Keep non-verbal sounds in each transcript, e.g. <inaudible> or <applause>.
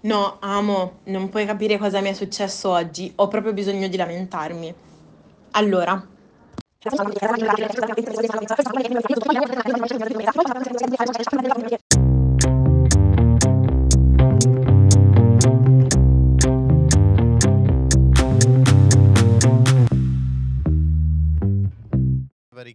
No, amo, non puoi capire cosa mi è successo oggi. Ho proprio bisogno di lamentarmi. Allora.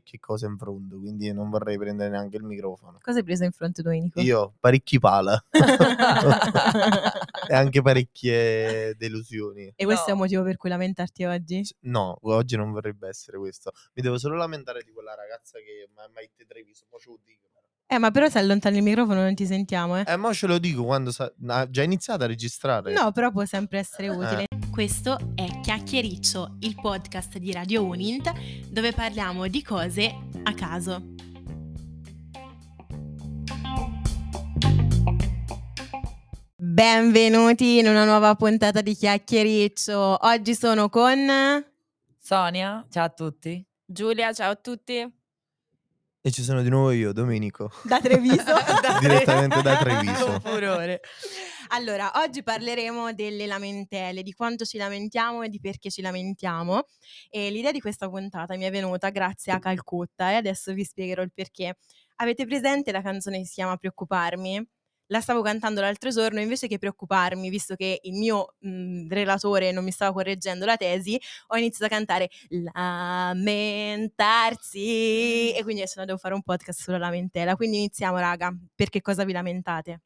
Parecchie cose in fronte, quindi non vorrei prendere neanche il microfono. Cosa hai preso in fronte Domenico? Io parecchi pala <laughs> e anche parecchie delusioni. E questo No. è un motivo per cui lamentarti oggi? No, oggi non vorrebbe essere questo. Mi devo solo lamentare di quella ragazza che mi ha mai Treviso, mo ce lo dico. Eh, ma però se allontani il microfono non ti sentiamo, eh? Eh, mo ce lo dico quando sa- ha già iniziato a registrare. No, però può sempre essere utile. Questo è Chiacchiericcio, il podcast di Radio Unint dove parliamo di cose a caso. Benvenuti in una nuova puntata di Chiacchiericcio. Oggi sono con... Sonia, ciao a tutti. Giulia, ciao a tutti. E ci sono di nuovo io, Domenico. Da Treviso. <laughs> Direttamente da Treviso. Furore. Allora, oggi parleremo delle lamentele, di quanto ci lamentiamo e di perché ci lamentiamo. E l'idea di questa puntata mi è venuta grazie a Calcutta e adesso vi spiegherò il perché. Avete presente la canzone che si chiama Preoccuparmi? La stavo cantando l'altro giorno, invece che preoccuparmi, visto che il mio mh, relatore non mi stava correggendo la tesi, ho iniziato a cantare lamentarsi e quindi adesso devo fare un podcast sulla lamentela. Quindi iniziamo, raga. Per che cosa vi lamentate?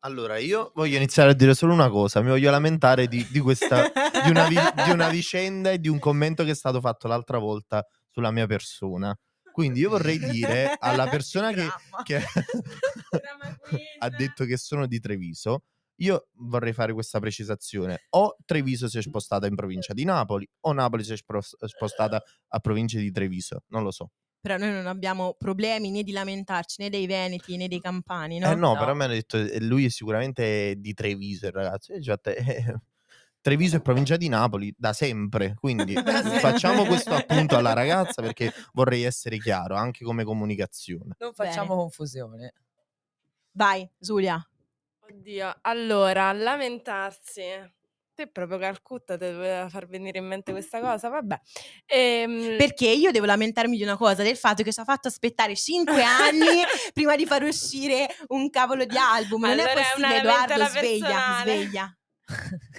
Allora, io voglio iniziare a dire solo una cosa. Mi voglio lamentare di, di questa, di, una vi- di una <laughs> vicenda e di un commento che è stato fatto l'altra volta sulla mia persona. Quindi io vorrei <laughs> dire alla persona che, che <laughs> <laughs> ha detto che sono di Treviso, io vorrei fare questa precisazione. O Treviso si è spostata in provincia di Napoli, o Napoli si è spros- spostata a provincia di Treviso. Non lo so. Però noi non abbiamo problemi né di lamentarci né dei veneti né dei campani, no? Eh no, No. però mi hanno detto eh, lui è sicuramente di Treviso il ragazzo. E a te, eh, Treviso è provincia di Napoli da sempre, quindi <laughs> Da sempre. facciamo questo appunto alla ragazza perché vorrei essere chiaro anche come comunicazione. Non facciamo confusione. Vai, Giulia. Oddio, allora, lamentarsi. Te proprio Calcutta ti doveva far venire in mente questa cosa, vabbè. Ehm, Perché io devo lamentarmi di una cosa, del fatto che ci ha fatto aspettare cinque anni <laughs> prima di far uscire un cavolo di album. Non Allora è è possibile, una Edoardo, sveglia, personale. sveglia.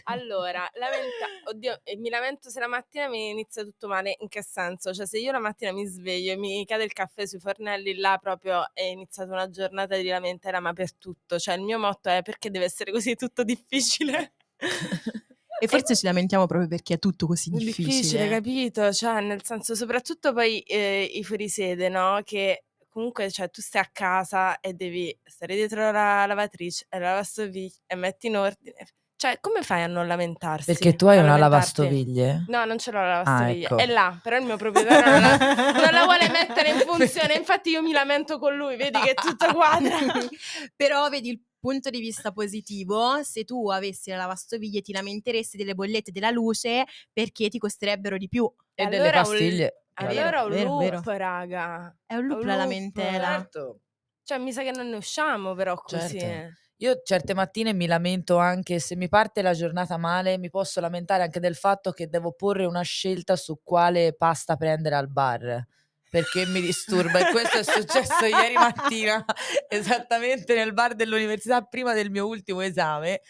Allora, lamenta- oddio, e mi lamento se la mattina mi inizia tutto male, in che senso? Cioè se io la mattina mi sveglio e mi cade il caffè sui fornelli, là proprio è iniziata una giornata di lamentela, ma per tutto. Cioè il mio motto è perché deve essere così tutto difficile? <laughs> E forse ci lamentiamo proprio perché è tutto così difficile. difficile, capito? Cioè, nel senso, soprattutto poi eh, i fuorisede, no? Che comunque, cioè, tu stai a casa e devi stare dietro la lavatrice e la lavastoviglie e metti in ordine. Cioè, come fai a non lamentarsi? Perché tu hai A una lamentarti? lavastoviglie? No, non ce l'ho la lavastoviglie. ecco. È là, però il mio proprietario non la, non la vuole mettere in <laughs> funzione. Infatti io mi lamento con lui, vedi che tutto quadra. <laughs> Però vedi il punto di vista positivo, se tu avessi la lavastoviglie ti lamenteresti delle bollette della luce perché ti costerebbero di più. E Allora delle un- pastiglie? Allora un vero, loop, vero. raga. È un loop Un la loop, lamentela. Certo. Cioè, mi sa che non ne usciamo però così. Certo. Io certe mattine mi lamento anche se mi parte la giornata male, mi posso lamentare anche del fatto che devo porre una scelta su quale pasta prendere al bar. Perché mi disturba e questo è successo ieri mattina, <laughs> esattamente nel bar dell'università prima del mio ultimo esame.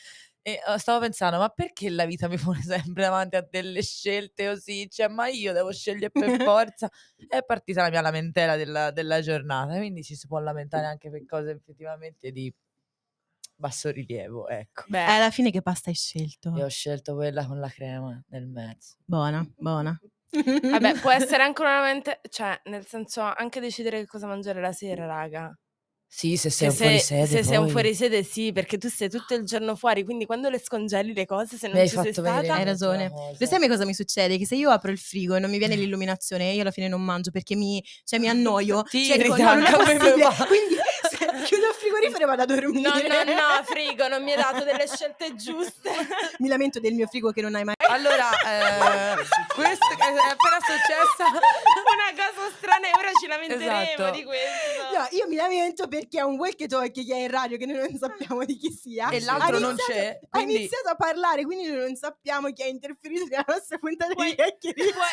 E eh, stavo pensando, ma perché la vita mi pone sempre davanti a delle scelte così? Cioè, ma io devo scegliere per <laughs> forza. È partita la mia lamentela della, della giornata, quindi ci si può lamentare anche per cose effettivamente di basso rilievo, ecco. Beh, Eh, alla fine che pasta hai scelto? E ho scelto quella con la crema nel mezzo. Buona, buona. Vabbè, può <laughs> essere anche una mente, cioè, nel senso, anche decidere che cosa mangiare la sera, raga. Sì, se sei Se un sei, fuorisede se sei un poi. fuorisede, sì, perché tu stai tutto il giorno fuori, quindi quando le scongeli le cose, se Mi non hai ci sei stata... Hai ragione. Lo sai a cosa mi succede? Che se io apro il frigo e non mi viene l'illuminazione, io alla fine non mangio perché mi, cioe, mi annoio. Ti Cioè, dico, no, non è <laughs> mi possibile. Quindi chiudo il frigorifero ne vado a dormire. No, no, no, frigo, non mi hai dato delle scelte giuste. <laughs> Mi lamento del mio frigo che non hai mai. <laughs> Allora, eh, questo è appena successa. <laughs> Una cosa strana, ora ci lamenteremo Esatto. di questo. No, io mi lamento perché è un walkie talkie che è in radio che noi non sappiamo di chi sia. E l'altro Ha non c'è. Ha Quindi iniziato a parlare, quindi noi non sappiamo chi ha interferito nella nostra puntata Puoi- di chiacchiere. Puoi,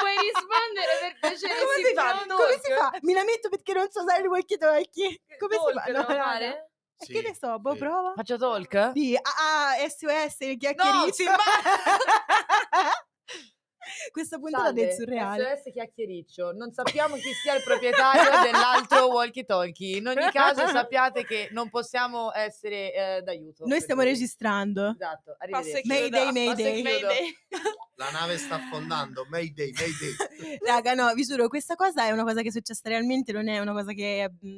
puoi rispondere per piacere? Come si, fa? Come si fa? Mi lamento perché non so usare il walkie talkie. Come? Talk No, no, fare? no. E Sì, che ne so, boh, sì. prova. Faccio talk? Sì, ah, ah, SOS, il chiacchiericcio. sì, <laughs> Questa puntata del surreale. SOS chiacchiericcio. Non sappiamo chi sia il proprietario dell'altro <laughs> walkie talkie. In ogni caso sappiate che non possiamo essere eh, d'aiuto. Noi stiamo voi. registrando. Esatto, arrivederci. Mayday, mayday. Mayday? La nave sta affondando, Mayday, Mayday. Raga, no, vi giuro, questa cosa è una cosa che è successa realmente, non è una cosa che mh,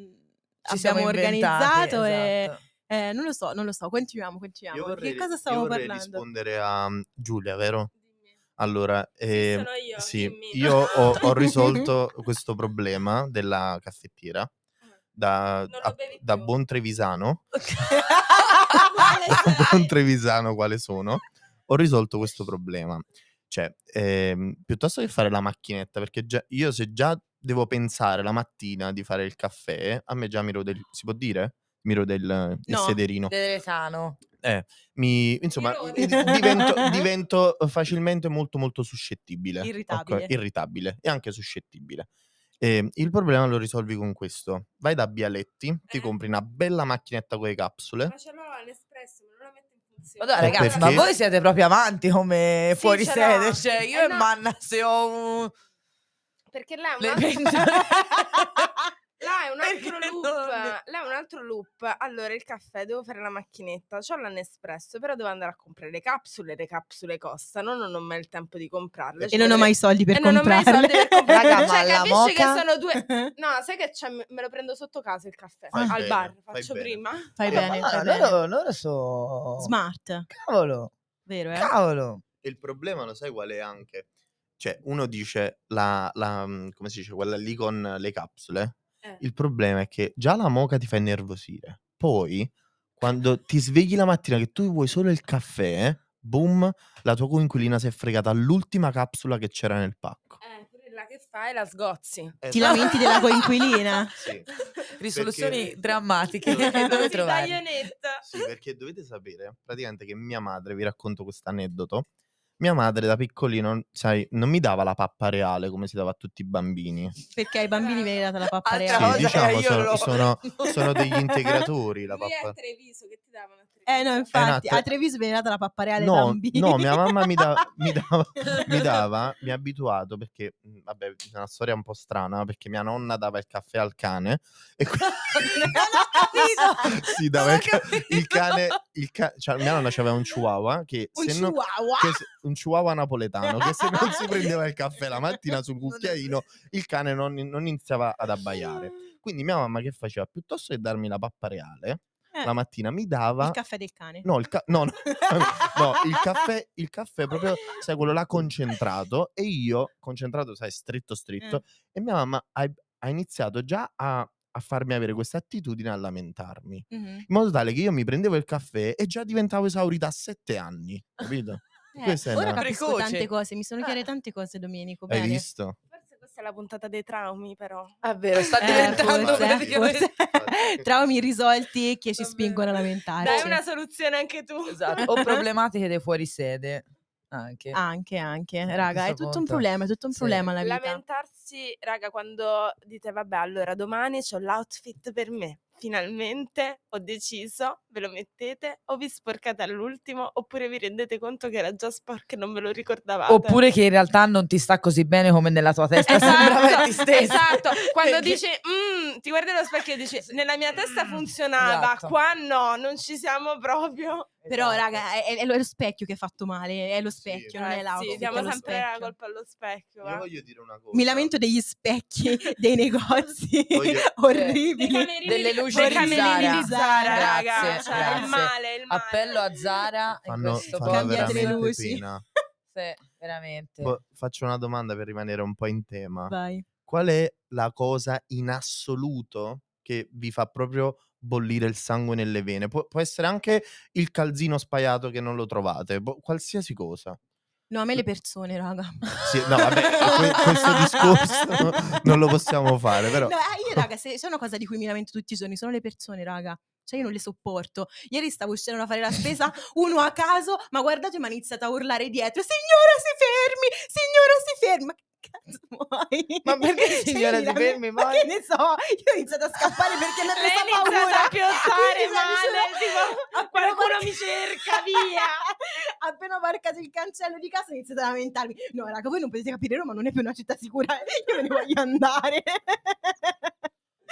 Ci siamo abbiamo organizzato e esatto. eh, non lo so, non lo so, continuiamo, continuiamo. Io Di vorrei, che cosa vorrei parlando? rispondere a mm, Giulia, vero? Allora, eh, sono io, sì, io ho, ho <laughs> risolto questo problema della caffettiera da, Non lo a- da buon trevisano, <laughs> da buon trevisano quale sono, ho risolto questo problema. Cioè, ehm, piuttosto che fare la macchinetta, perché già- io se già devo pensare la mattina di fare il caffè, a me già mi rode il, si può dire? Mi rode il, il No. sederino. Teresano. Eh, mi, insomma, di- divento, <laughs> divento facilmente molto molto suscettibile. Irritabile. irritabile e anche suscettibile. E il problema lo risolvi con questo. Vai da Bialetti, ti Eh. compri una bella macchinetta con le capsule. Ma ce l'ho all'espresso, ma non la metto in funzione. Madonna, Eh, ragazzi, ma perché? voi siete proprio avanti come Sì, fuori sede. Cioè, io Eh, e no. Manna se ho un... Perché lei è un altro... Là è un altro <laughs> <laughs> loop. Là è un altro loop. Allora, il caffè, devo fare la macchinetta. C'ho la Nespresso, però devo andare a comprare le capsule. Le capsule costano, non ho mai il tempo di comprarle. E Ci non ho mai i soldi per e non ho mai i soldi comprarle. per comprarle. Raga, cioè, capisci che moca? sono due... <laughs> No, sai che c'è? Me lo prendo sotto casa il caffè. Fai al bene, bar. Faccio bene. prima. Fai bene, Ma fai loro, bene. loro sono... Smart, Cavolo, vero, eh? cavolo. E il problema lo sai qual è anche? Cioè, uno dice la, la- mm, come si dice, quella lì con le capsule. Eh. Il problema è che già la moca ti fa innervosire. Poi, <laughs> quando ti svegli la mattina che tu vuoi solo il caffè, boom, la tua coinquilina si è fregata all'ultima capsula che c'era nel pacco. Eh, pure là che fai? La sgozzi. Ti Esatto. lamenti della coinquilina? <laughs> Sì. <laughs> Risoluzioni Perché- drammatiche. Dove- Dove taglionetta. Sì, perché dovete sapere, praticamente che mia madre, vi racconto questo aneddoto, mia madre da piccolino, sai, non mi dava la pappa reale come si dava a tutti i bambini. Perché ai bambini viene data la pappa Sì, reale. cosa diciamo, sono, lo- sono- sono <laughs> degli integratori la pappa. a Treviso, che ti davano a? Eh no, infatti, a Treviso viene data la pappa reale No, bambini. no, mia mamma mi, da- mi dava, <laughs> mi dava, mi ha abituato perché, mh, vabbè, è una storia un po' strana perché mia nonna dava il caffè al cane e <laughs> qui- <laughs> sì, dava Non il, ho ca- il cane, il ca- cioè, mia nonna aveva un chihuahua che Un se non, chihuahua. che se- un chihuahua napoletano che se non si prendeva il caffè la mattina sul Non cucchiaino il cane non, non iniziava ad abbaiare. Quindi mia mamma che faceva? Piuttosto che darmi la pappa reale, Eh, la mattina mi dava il caffè del cane. No, il, ca- no, no, no, il caffè, il caffè proprio, sai, quello là concentrato e io, concentrato, sai, stritto stritto, e mia mamma ha, ha iniziato già a, a farmi avere questa attitudine a lamentarmi, Mhm. in modo tale che io mi prendevo il caffè e già diventavo esaurita a sette anni, capito? <laughs> Eh, ora una- capisco Precoce. tante cose, mi sono chiare Eh. tante cose Domenico, Hai bene. visto? La puntata dei traumi, però. È vero, sta Eh, diventando forse, praticamente... forse. <laughs> <laughs> traumi risolti che ci Vabbè. spingono a lamentarci. Dai una soluzione anche tu. Esatto. <laughs> O problematiche dei fuori sede. Anche. Anche, anche, raga, è tutto un problema, è tutto un Sì. problema la vita. Lamentarsi, raga, quando dite vabbè, allora domani ho l'outfit per me. Finalmente ho deciso, ve lo mettete o vi sporcate all'ultimo oppure vi rendete conto che era già sporco e non ve lo ricordavate. Oppure che in realtà non ti sta così bene come nella tua <laughs> testa sembrava e ti Esatto, stessa. esatto. Quando Perché- dici "Mm", ti guardi allo specchio e dici nella mia testa Mm, funzionava, esatto. qua no, non ci siamo proprio. Però, Esatto. raga, è, è lo specchio che ha fatto male, è lo Sì. specchio, non Eh, è l'outfit, sì, è diamo sempre la colpa allo specchio. Io va. voglio dire una cosa. Mi lamento degli specchi dei <laughs> negozi Voglio- <laughs> orribili. Delle luci dei di Zara. Grazie. Cioè, grazie. il male, il male. Appello a Zara in Fanno, questo fanno Cambiate le podcast. veramente luci. <laughs> Sì, veramente. Poi faccio una domanda per rimanere un po' in tema. Vai. Qual è la cosa in assoluto che vi fa proprio bollire il sangue nelle vene. Può, può essere anche il calzino spaiato che non lo trovate, boh, qualsiasi cosa. No, a me le persone, raga. Sì, no, vabbè, que- questo discorso <laughs> non lo possiamo fare, però... No, eh, io, raga, se c'è una cosa di cui mi lamento tutti i giorni, sono le persone, raga. Cioè, io non le sopporto. Ieri stavo uscendo a fare la spesa, <laughs> uno a caso, ma guardate, mi ha iniziato a urlare dietro: Signora, si fermi! Signora, si fermi! Cazzo vuoi? Ma <laughs> perché, Cioè, signora, lame- fermi, Ma che ne so? Io ho iniziato a scappare perché mi ha <laughs> iniziato paura. a <laughs> mi male, tipo, appena "Qualcuno mi cerca, via!" appena varcato il cancello di casa ho iniziato a lamentarmi. No, raga, voi non potete capire, Roma non è più una città sicura. Io me ne voglio andare.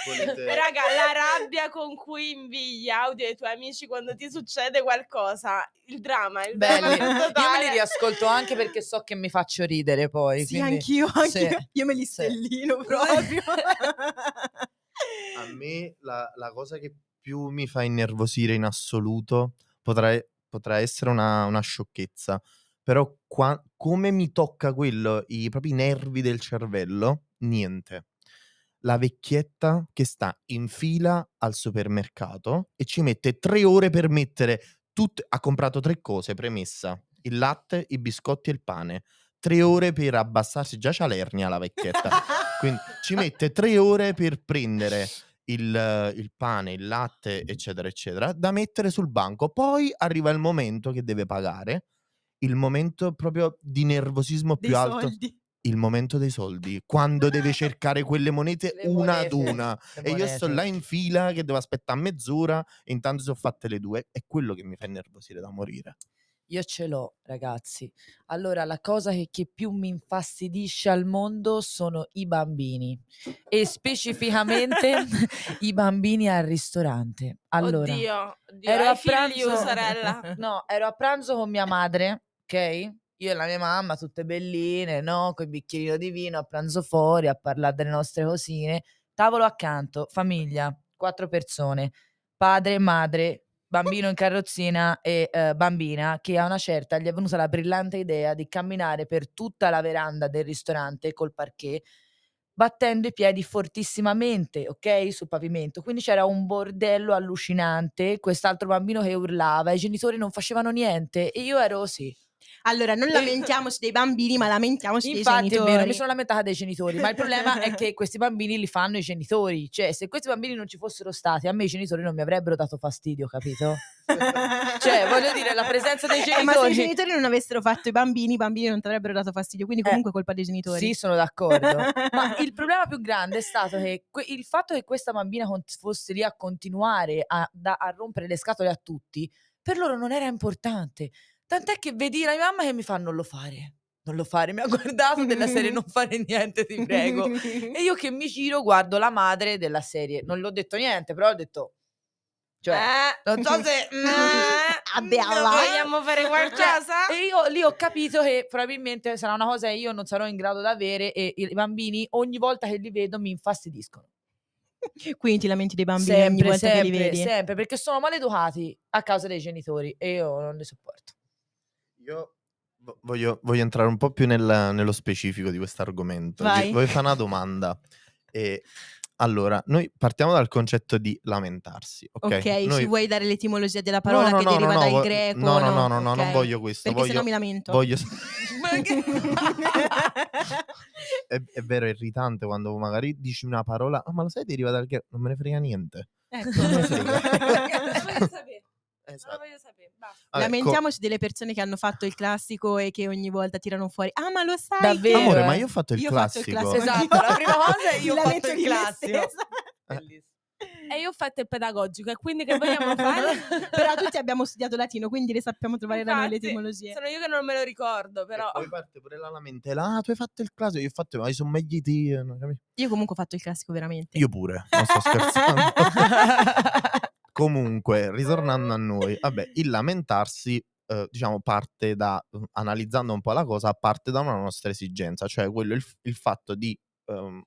Volete- Raga, la rabbia con cui invii gli audio ai tuoi amici quando ti succede qualcosa, il dramma, il Belli. dramma Io me li riascolto anche perché so che mi faccio ridere poi. Sì, quindi- anch'io, anch'io. sì, Io me li sì. stellino <laughs> proprio. A me la, la cosa che più mi fa innervosire in assoluto potrà, potrà essere una, una sciocchezza, però qua- come mi tocca quello, i propri nervi del cervello, niente. La vecchietta che sta in fila al supermercato e ci mette tre ore per mettere tutte... Ha comprato tre cose, premessa, il latte, i biscotti e il pane. Tre ore per abbassarsi, già c'ha l'ernia la vecchietta. Quindi ci mette tre ore per prendere il, il pane, il latte, eccetera, eccetera, da mettere sul banco. Poi arriva il momento che deve pagare, il momento proprio di nervosismo Dei più alto, soldi. Il momento dei soldi, quando deve cercare quelle monete Le una ad monete, una. le E io sto monete. là in fila che devo aspettare mezz'ora e intanto sono fatte le due. È quello che mi fa innervosire da morire. Io ce l'ho, ragazzi. Allora, la cosa che, che più mi infastidisce al mondo sono i bambini e specificamente <laughs> i bambini al ristorante. Allora, Oddio, oddio, ero a pranzo, sorella? <laughs> no, ero a pranzo con mia madre, ok? Io e la mia mamma, tutte belline, no? Con il bicchierino di vino a pranzo fuori, a parlare delle nostre cosine. Tavolo accanto, famiglia, quattro persone, padre, madre, bambino in carrozzina e eh, bambina che a una certa gli è venuta la brillante idea di camminare per tutta la veranda del ristorante col parquet battendo i piedi fortissimamente, ok, sul pavimento. Quindi c'era un bordello allucinante, quest'altro bambino che urlava, i genitori non facevano niente e io ero sì. Allora, non <laughs> lamentiamoci dei bambini, ma lamentiamoci Infatti dei è genitori. vero, mi sono lamentata dei genitori, ma il problema è che questi bambini li fanno i genitori, cioè se questi bambini non ci fossero stati, a me i genitori non mi avrebbero dato fastidio, capito? Cioè, voglio dire, la presenza dei Eh, ma se genitori... i genitori non avessero fatto i bambini, i bambini non ti avrebbero dato fastidio, quindi Eh, comunque è colpa dei genitori. Sì, sono d'accordo. <laughs> Ma il problema più grande è stato che que- il fatto che questa bambina con- fosse lì a continuare a, da- a rompere le scatole a tutti, per loro non era importante. Tant'è che vedi la mia mamma che mi fa non lo fare. Non lo fare, mi ha <laughs> guardato della serie non fare niente, ti prego. E io che mi giro guardo la madre della serie. Non l'ho detto niente, però ho detto... Cioè, Eh, non so se... eh, <laughs> Abbiamo. vogliamo fare qualcosa? <laughs> E io lì ho capito che probabilmente sarà una cosa che io non sarò in grado di avere e i bambini ogni volta che li vedo mi infastidiscono. Quindi ti lamenti dei bambini ogni sempre, volta sempre, che li vedi. sempre, perché sono maleducati a causa dei genitori e io non li sopporto. Io vo- voglio, voglio entrare un po' più nel- nello specifico di questo argomento. Vai. Voglio fare una domanda. E, allora, noi partiamo dal concetto di lamentarsi. Ok, Ok, Noi- ci vuoi dare l'etimologia della No, parola no, che no, deriva no, dal greco? No, no, no, no, no, non voglio questo. Perché voglio, sennò mi lamento. voglio... <laughs> <laughs> è, è vero, è irritante quando magari dici una parola, ah, ma lo sai, deriva dal greco. Non me ne frega niente. Ecco. Non me ne frega. <laughs> Non lo Esatto. voglio sapere. Basta. Vabbè, co- Lamentiamoci delle persone che hanno fatto il classico e che ogni volta tirano fuori. Ah, ma lo sai Davvero? che... Amore, eh. ma io ho fatto il Io ho fatto il classico. classico. Esatto, la prima cosa è Mi io ho fatto il classico. stessa. Bellissimo. E io ho fatto il pedagogico, e quindi che vogliamo <laughs> fare? Però tutti abbiamo studiato latino, quindi le sappiamo trovare da noi le Infatti, etimologie. Sono io che non me lo ricordo, però. E poi parte pure la lamentela. Ah, tu hai fatto il classico. Io ho fatto, ma io sono meglio di? Io comunque ho fatto il classico veramente. Io pure, non sto scherzando. <laughs> <laughs> Comunque, ritornando a noi, vabbè, il lamentarsi, eh, diciamo, parte da, eh, analizzando un po' la cosa, parte da una nostra esigenza, cioè quello, il, il fatto di ehm,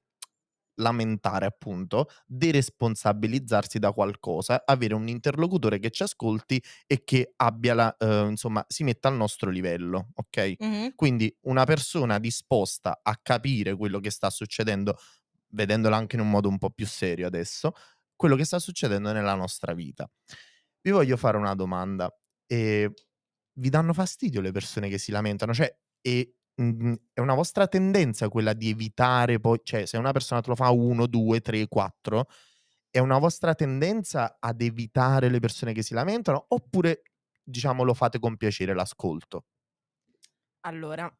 lamentare, appunto, deresponsabilizzarsi da qualcosa, avere un interlocutore che ci ascolti e che abbia la, eh, insomma, si metta al nostro livello, ok? Mhm. Quindi una persona disposta a capire quello che sta succedendo, vedendola anche in un modo un po' più serio adesso, quello che sta succedendo nella nostra vita. Vi voglio fare una domanda. E vi danno fastidio le persone che si lamentano? Cioè, e, mm, è una vostra tendenza quella di evitare poi, cioè, se una persona te lo fa uno, due, tre, quattro, è una vostra tendenza ad evitare le persone che si lamentano oppure, diciamo, lo fate con piacere l'ascolto? Allora,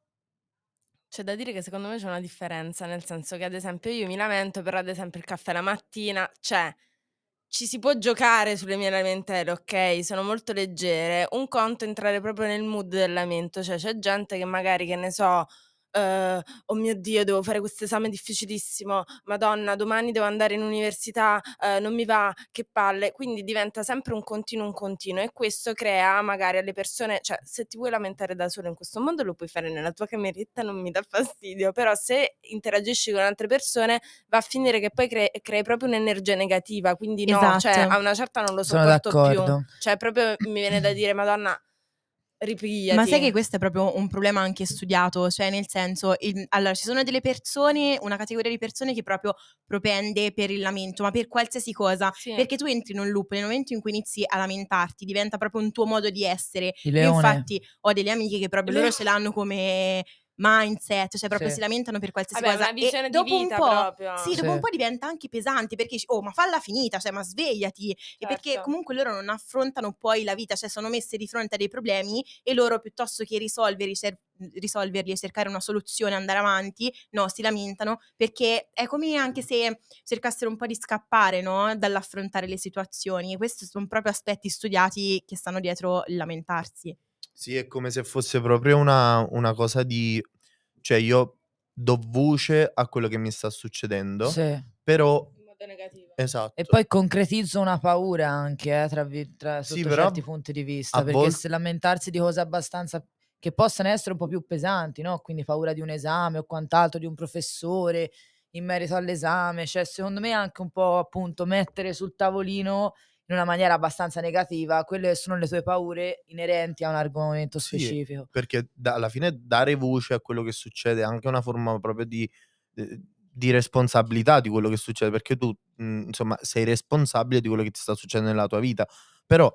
c'è da dire che secondo me c'è una differenza, nel senso che ad esempio io mi lamento, però ad esempio il caffè la mattina, cioè ci si può giocare sulle mie lamentele, ok? Sono molto leggere. Un conto è entrare proprio nel mood del lamento, cioè c'è gente che magari, che ne so, eh, oh mio Dio, devo fare questo esame difficilissimo, Madonna, domani devo andare in università, eh, non mi va, che palle. Quindi diventa sempre un continuo, un continuo e questo crea magari alle persone, cioè se ti vuoi lamentare da solo in questo mondo lo puoi fare nella tua cameretta, non mi dà fastidio, però se interagisci con altre persone va a finire che poi cre- crei proprio un'energia negativa, quindi no, esatto. cioè a una certa non lo sopporto più. Cioè proprio mi viene da dire, Madonna, ripigliati. Ma sai che questo è proprio un problema anche studiato, cioè nel senso, il, allora ci sono delle persone, una categoria di persone che proprio propende per il lamento, ma per qualsiasi cosa, sì. perché tu entri in un loop, nel momento in cui inizi a lamentarti diventa proprio un tuo modo di essere. Io infatti ho delle amiche che proprio loro ce l'hanno come mindset, cioè proprio sì. si lamentano per qualsiasi Vabbè, cosa. Una visione e dopo un po', proprio. Sì, dopo sì. un po' diventa anche pesante perché oh, ma falla finita, cioè ma svegliati. Certo. E perché comunque loro non affrontano poi la vita, cioè sono messe di fronte a dei problemi e loro piuttosto che risolverli, cer- risolverli e cercare una soluzione, andare avanti, no, si lamentano perché è come anche se cercassero un po' di scappare, no, dall'affrontare le situazioni. E questi sono proprio aspetti studiati che stanno dietro il lamentarsi. Sì, è come se fosse proprio una, una cosa di... Cioè io do voce a quello che mi sta succedendo, Sì. però... In modo negativo. Esatto. E poi concretizzo una paura anche, eh, tra, vi- tra- Sì, sotto però certi punti di vista, a perché vol- se lamentarsi di cose abbastanza che possano essere un po' più pesanti, no? Quindi paura di un esame o quant'altro, di un professore in merito all'esame, cioè secondo me anche un po' appunto mettere sul tavolino in una maniera abbastanza negativa quelle sono le tue paure inerenti a un argomento Sì, specifico. perché da- alla fine dare voce a quello che succede è anche una forma proprio di, eh, di responsabilità di quello che succede, perché tu mh, insomma sei responsabile di quello che ti sta succedendo nella tua vita. Però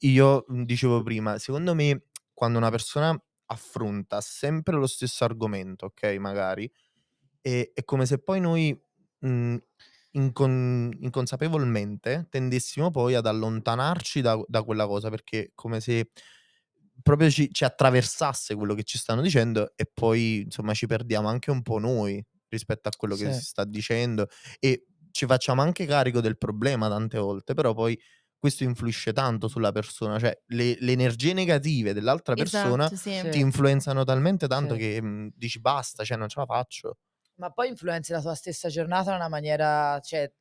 io mh, dicevo prima, secondo me quando una persona affronta sempre lo stesso argomento, ok, magari, è, è come se poi noi mh, incon- inconsapevolmente tendessimo poi ad allontanarci da, da quella cosa, perché come se proprio ci, ci attraversasse quello che ci stanno dicendo e poi insomma ci perdiamo anche un po' noi rispetto a quello che Sì. si sta dicendo e ci facciamo anche carico del problema tante volte, però poi questo influisce tanto sulla persona, cioè le, le energie negative dell'altra persona Esatto, sì. Sì. ti influenzano talmente tanto Sì. che mh, dici basta, cioè non ce la faccio. Ma poi influenzi la tua stessa giornata in una maniera, cioè,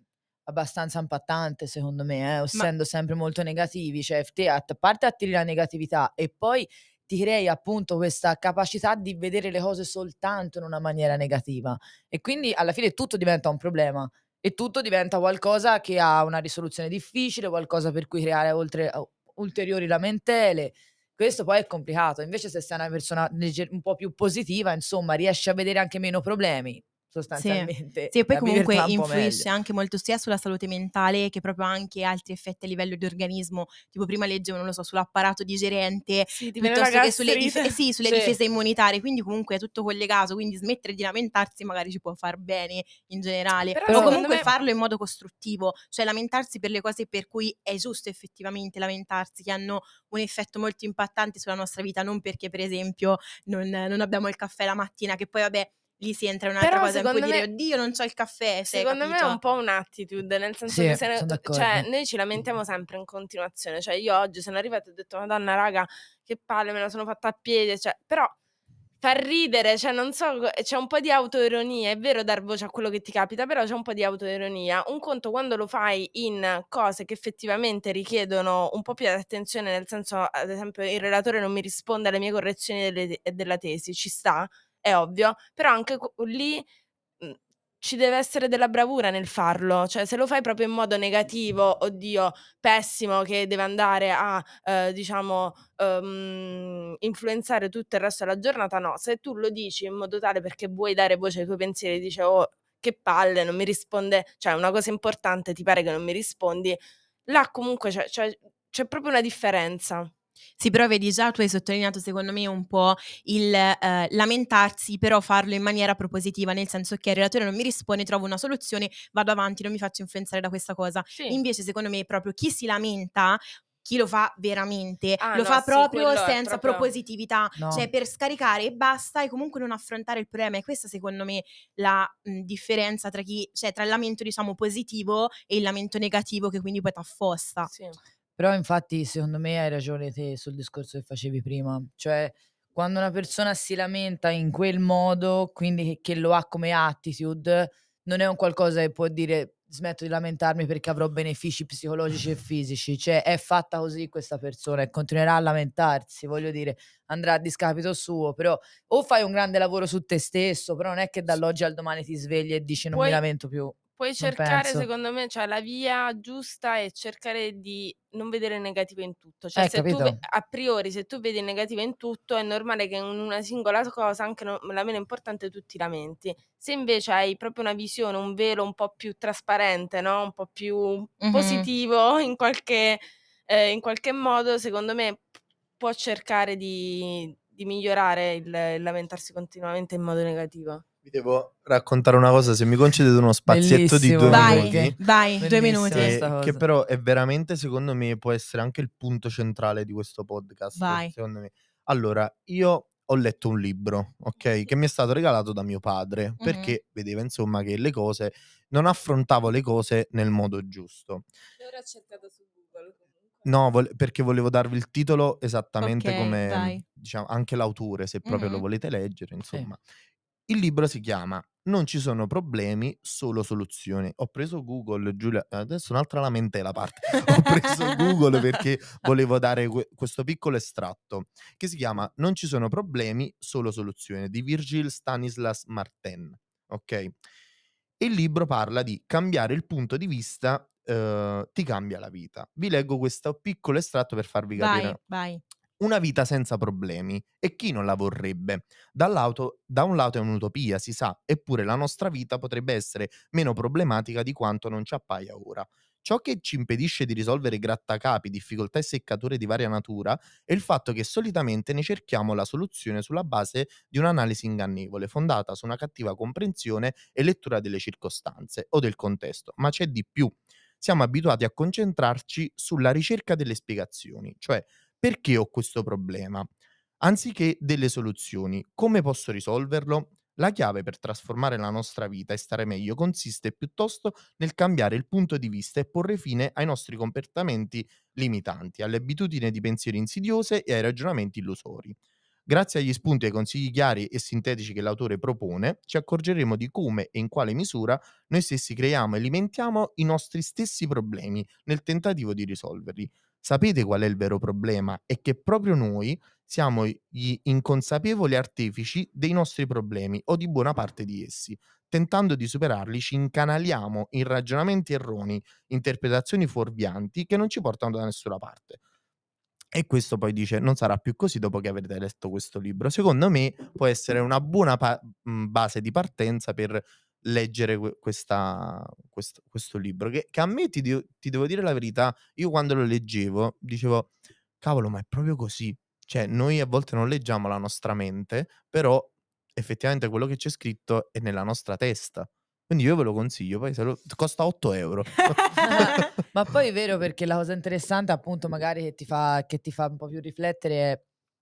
abbastanza impattante, secondo me, eh, essendo sempre molto negativi. Cioè, te a parte attiri la negatività e poi ti crei appunto questa capacità di vedere le cose soltanto in una maniera negativa. E quindi alla fine tutto diventa un problema e tutto diventa qualcosa che ha una risoluzione difficile, qualcosa per cui creare oltre, ulteriori lamentele. Questo poi è complicato. Invece, se sei una persona legger- un po' più positiva, insomma, riesci a vedere anche meno problemi, sostanzialmente. Sì, e poi comunque influisce meglio. anche molto sia sulla salute mentale che proprio anche altri effetti a livello di organismo. Tipo prima leggevo, non lo so, sull'apparato digerente, Sì, piuttosto che sulle, dif- eh sì, sulle Sì. difese immunitarie, quindi comunque è tutto collegato, quindi smettere di lamentarsi magari ci può far bene in generale, Però o comunque me- farlo in modo costruttivo, cioè lamentarsi per le cose per cui è giusto effettivamente lamentarsi, che hanno un effetto molto impattante sulla nostra vita, non perché per esempio non, non abbiamo il caffè la mattina, che poi vabbè lì si entra in un'altra Però cosa, e puoi secondo dire me- oddio non c'ho il caffè, Secondo me è capito?" un po' un'attitude, nel senso Sì, che se ne- cioè, noi ci lamentiamo sempre in continuazione. Cioè, io oggi sono arrivata e ho detto, Madonna, raga, che palle, me la sono fatta a piedi. Cioè, però fa ridere, cioè, non so, c'è un po' di autoironia. È vero dar voce a quello che ti capita, però c'è un po' di autoironia. Un conto quando lo fai in cose che effettivamente richiedono un po' più di attenzione, nel senso, ad esempio, il relatore non mi risponde alle mie correzioni delle- della tesi, ci sta, è ovvio, però anche lì mh, ci deve essere della bravura nel farlo, cioè se lo fai proprio in modo negativo, oddio, pessimo, che deve andare a, eh, diciamo, ehm, influenzare tutto il resto della giornata, no, se tu lo dici in modo tale perché vuoi dare voce ai tuoi pensieri, dici, oh, che palle, non mi risponde, cioè una cosa importante, ti pare che non mi rispondi, là comunque c'è, c'è- c'è proprio una differenza. Sì, però vedi già tu hai sottolineato secondo me un po' il eh, lamentarsi, però farlo in maniera propositiva, nel senso che il relatore non mi risponde, trovo una soluzione, vado avanti, non mi faccio influenzare da questa cosa. Sì. Invece secondo me proprio chi si lamenta chi lo fa veramente Ah, lo no, fa sì, proprio è senza proprio- propositività, No. cioè per scaricare e basta e comunque non affrontare il problema. E questa secondo me la mh, differenza tra chi, cioè tra il lamento diciamo positivo e il lamento negativo che quindi poi ti affossa. Sì. Però infatti secondo me hai ragione te sul discorso che facevi prima, cioè quando una persona si lamenta in quel modo, quindi che, che lo ha come attitude, non è un qualcosa che può dire smetto di lamentarmi perché avrò benefici psicologici e fisici, cioè è fatta così questa persona e continuerà a lamentarsi, voglio dire, andrà a discapito suo, però o fai un grande lavoro su te stesso, però non è che dall'oggi al domani ti svegli e dici non mi Puoi- lamento più. Puoi cercare, penso. secondo me, cioè la via giusta è cercare di non vedere il negativo in tutto. Cioè, Eh, se tu capito? a priori, se tu vedi il negativo in tutto, è normale che in una singola cosa, anche no- la meno importante, tu ti lamenti. Se invece hai proprio una visione, un velo un po' più trasparente, no? Un po' più Mhm. positivo in qualche, eh, in qualche modo, secondo me può cercare di, di migliorare il, il lamentarsi continuamente in modo negativo. Vi devo raccontare una cosa, se mi concedete uno spazietto di Bellissimo, due Vai, minuti. vai, due minuti. che cosa. però è veramente, secondo me, può essere anche il punto centrale di questo podcast. Vai. Secondo me. Allora, io ho letto un libro, ok, che mi è stato regalato da mio padre, perché vedeva insomma che le cose, non affrontavo le cose nel modo giusto. E ora ho cercato su Google. No, vol- perché volevo darvi il titolo esattamente Ok, come, vai. diciamo, anche l'autore, se proprio lo Mhm. volete leggere, insomma. Il libro si chiama Non ci sono problemi, solo soluzioni. Ho preso Google, Giulia, adesso un'altra lamentela parte. <laughs> Ho preso Google perché volevo dare que- questo piccolo estratto che si chiama Non ci sono problemi, solo soluzioni di Virgil Stanislas Martin. Ok? E il libro parla di cambiare il punto di vista eh, ti cambia la vita. Vi leggo questo piccolo estratto per farvi capire Vai, vai. Una vita senza problemi e chi non la vorrebbe? Dall'auto- da un lato è un'utopia, si sa, eppure la nostra vita potrebbe essere meno problematica di quanto non ci appaia ora. Ciò che ci impedisce di risolvere grattacapi, difficoltà e seccature di varia natura è il fatto che solitamente ne cerchiamo la soluzione sulla base di un'analisi ingannevole, fondata su una cattiva comprensione e lettura delle circostanze o del contesto. Ma c'è di più. Siamo abituati a concentrarci sulla ricerca delle spiegazioni, cioè perché ho questo problema? Anziché delle soluzioni, come posso risolverlo? La chiave per trasformare la nostra vita e stare meglio consiste piuttosto nel cambiare il punto di vista e porre fine ai nostri comportamenti limitanti, alle abitudini di pensiero insidiose e ai ragionamenti illusori. Grazie agli spunti e ai consigli chiari e sintetici che l'autore propone, ci accorgeremo di come e in quale misura noi stessi creiamo e alimentiamo i nostri stessi problemi nel tentativo di risolverli. Sapete qual è il vero problema? È che proprio noi siamo gli inconsapevoli artefici dei nostri problemi o di buona parte di essi. Tentando di superarli ci incanaliamo in ragionamenti erronei, interpretazioni fuorvianti che non ci portano da nessuna parte. E questo poi dice non sarà più così dopo che avrete letto questo libro. Secondo me può essere una buona pa- mh, base di partenza per leggere que- questa- questo, questo libro. Che, che a me ti, ti devo dire la verità, io quando lo leggevo dicevo, cavolo, ma è proprio così. Cioè, noi a volte non leggiamo la nostra mente, però effettivamente quello che c'è scritto è nella nostra testa. Quindi io ve lo consiglio, poi lo- costa 8 euro. <laughs> <laughs> Ma poi è vero perché la cosa interessante appunto magari che ti fa, che ti fa un po' più riflettere è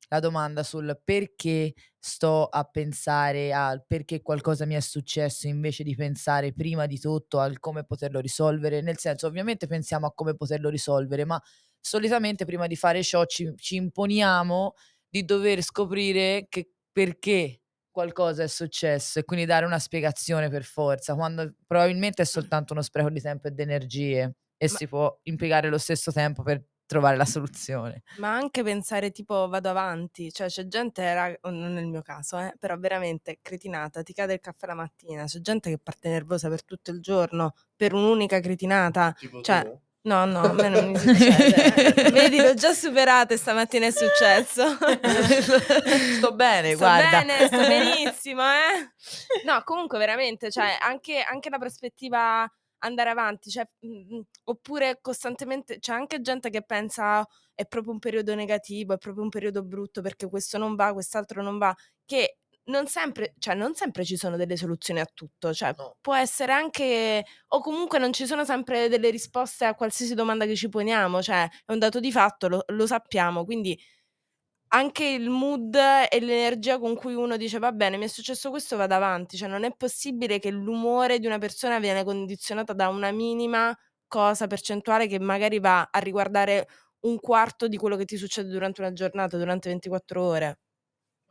la domanda sul perché sto a pensare al perché qualcosa mi è successo invece di pensare prima di tutto al come poterlo risolvere. Nel senso, ovviamente pensiamo a come poterlo risolvere, ma solitamente prima di fare ciò ci, ci imponiamo di dover scoprire che perché qualcosa è successo e quindi dare una spiegazione per forza, quando probabilmente è soltanto uno spreco di tempo e di energie e Ma- si può impiegare lo stesso tempo per trovare la soluzione. Ma anche pensare tipo vado avanti, cioè c'è gente, oh, non nel mio caso, eh, però veramente cretinata, ti cade il caffè la mattina, c'è gente che parte nervosa per tutto il giorno per un'unica cretinata, cioè No, no, a me non mi succede. <laughs> Vedi, l'ho già superata e stamattina è successo. <laughs> Sto bene, Sto guarda. bene, sto <laughs> benissimo, eh. No, comunque veramente, cioè, anche, anche la prospettiva andare avanti, cioè, mm, oppure costantemente, c'è anche gente che pensa è proprio un periodo negativo, è proprio un periodo brutto perché questo non va, quest'altro non va, che non sempre, cioè, non sempre ci sono delle soluzioni a tutto, cioè, No. può essere anche, o comunque non ci sono sempre delle risposte a qualsiasi domanda che ci poniamo, cioè, è un dato di fatto, lo, lo sappiamo, quindi anche il mood e l'energia con cui uno dice va bene, mi è successo questo, vado avanti, cioè non è possibile che l'umore di una persona viene condizionato da una minima cosa percentuale che magari va a riguardare un quarto di quello che ti succede durante una giornata, durante 24 ore.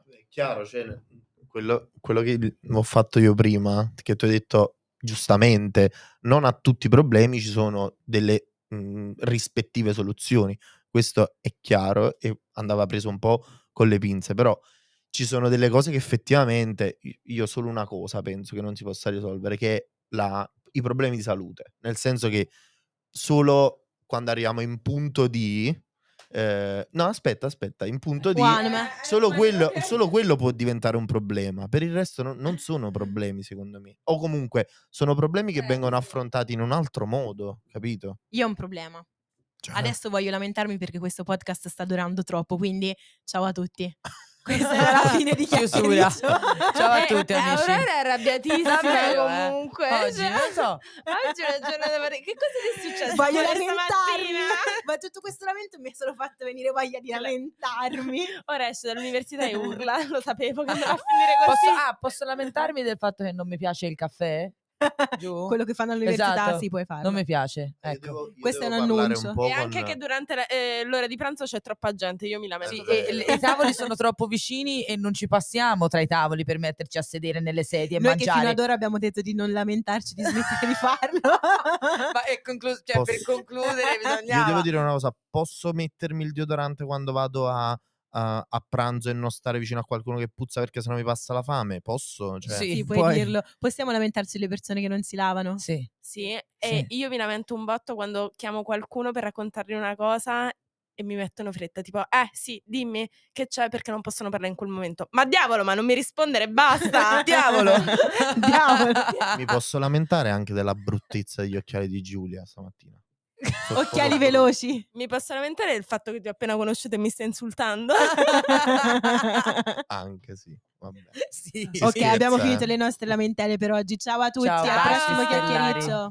È chiaro, cioè, quello, quello che ho fatto io prima, che tu hai detto giustamente, non a tutti i problemi ci sono delle mh, rispettive soluzioni. Questo è chiaro e andava preso un po' con le pinze, però ci sono delle cose che effettivamente io solo una cosa penso che non si possa risolvere, che è la- i problemi di salute, nel senso che solo quando arriviamo in punto di... eh, no, aspetta, aspetta, in punto di... Solo quello, solo quello può diventare un problema, per il resto non, non sono problemi secondo me. O comunque sono problemi che vengono affrontati in un altro modo, capito? Io ho un problema. Cioè, Adesso voglio lamentarmi perché questo podcast sta durando troppo, quindi ciao a tutti. <laughs> Questa era la fine di Chiusura. <laughs> Ciao a Eh, tutti, eh, amici. Aurora è arrabbiatissima eh. comunque. Oggi, cioè, non so. Oggi è una giornata pare- Che cosa ti è successo? Voglio lamentarmi. Ma tutto questo lamento mi ha solo fatto venire voglia di lamentarmi. Ora esce dall'università e urla, lo sapevo che andrà a <laughs> finire così. Posso, ah, posso lamentarmi del fatto che non mi piace il caffè? Giù? <laughs> Quello che fanno all'università Esatto. si puoi fare. Non mi piace. io Ecco. devo- io Questo è un annuncio. po' E anche con- che durante la- eh, l'ora di pranzo c'è troppa gente, io mi lamento. Sì, e, le- i tavoli sono troppo vicini e non ci passiamo tra i tavoli per metterci a sedere nelle sedie e Noi che fino mangiare. ad ora abbiamo detto di non lamentarci, di smettere di farlo. <laughs> Ma è conclu- cioè, per concludere <laughs> Io bisognava... devo dire una cosa, posso mettermi il deodorante quando vado a, a- a pranzo e non stare vicino a qualcuno che puzza perché sennò mi passa la fame? Posso? Cioè, Sì, <laughs> puoi, puoi. dirlo. Possiamo lamentarci sulle persone che non si lavano? Sì. Sì, e Sì. io mi lamento un botto quando chiamo qualcuno per raccontargli una cosa e mi mettono fretta, tipo, eh sì, dimmi che c'è perché non possono parlare in quel momento. Ma diavolo, ma non mi rispondere, basta! <laughs> Diavolo! Diavolo. <laughs> mi posso lamentare anche della bruttezza degli occhiali di Giulia stamattina. Occhiali veloci. Mi posso lamentare del fatto che ti ho appena conosciuto e mi stai insultando? <laughs> Anche sì, vabbè. sì. Ok, scherza, abbiamo eh. finito le nostre lamentele per oggi. Ciao a tutti, Ciao, al prossimo chiacchiericcio.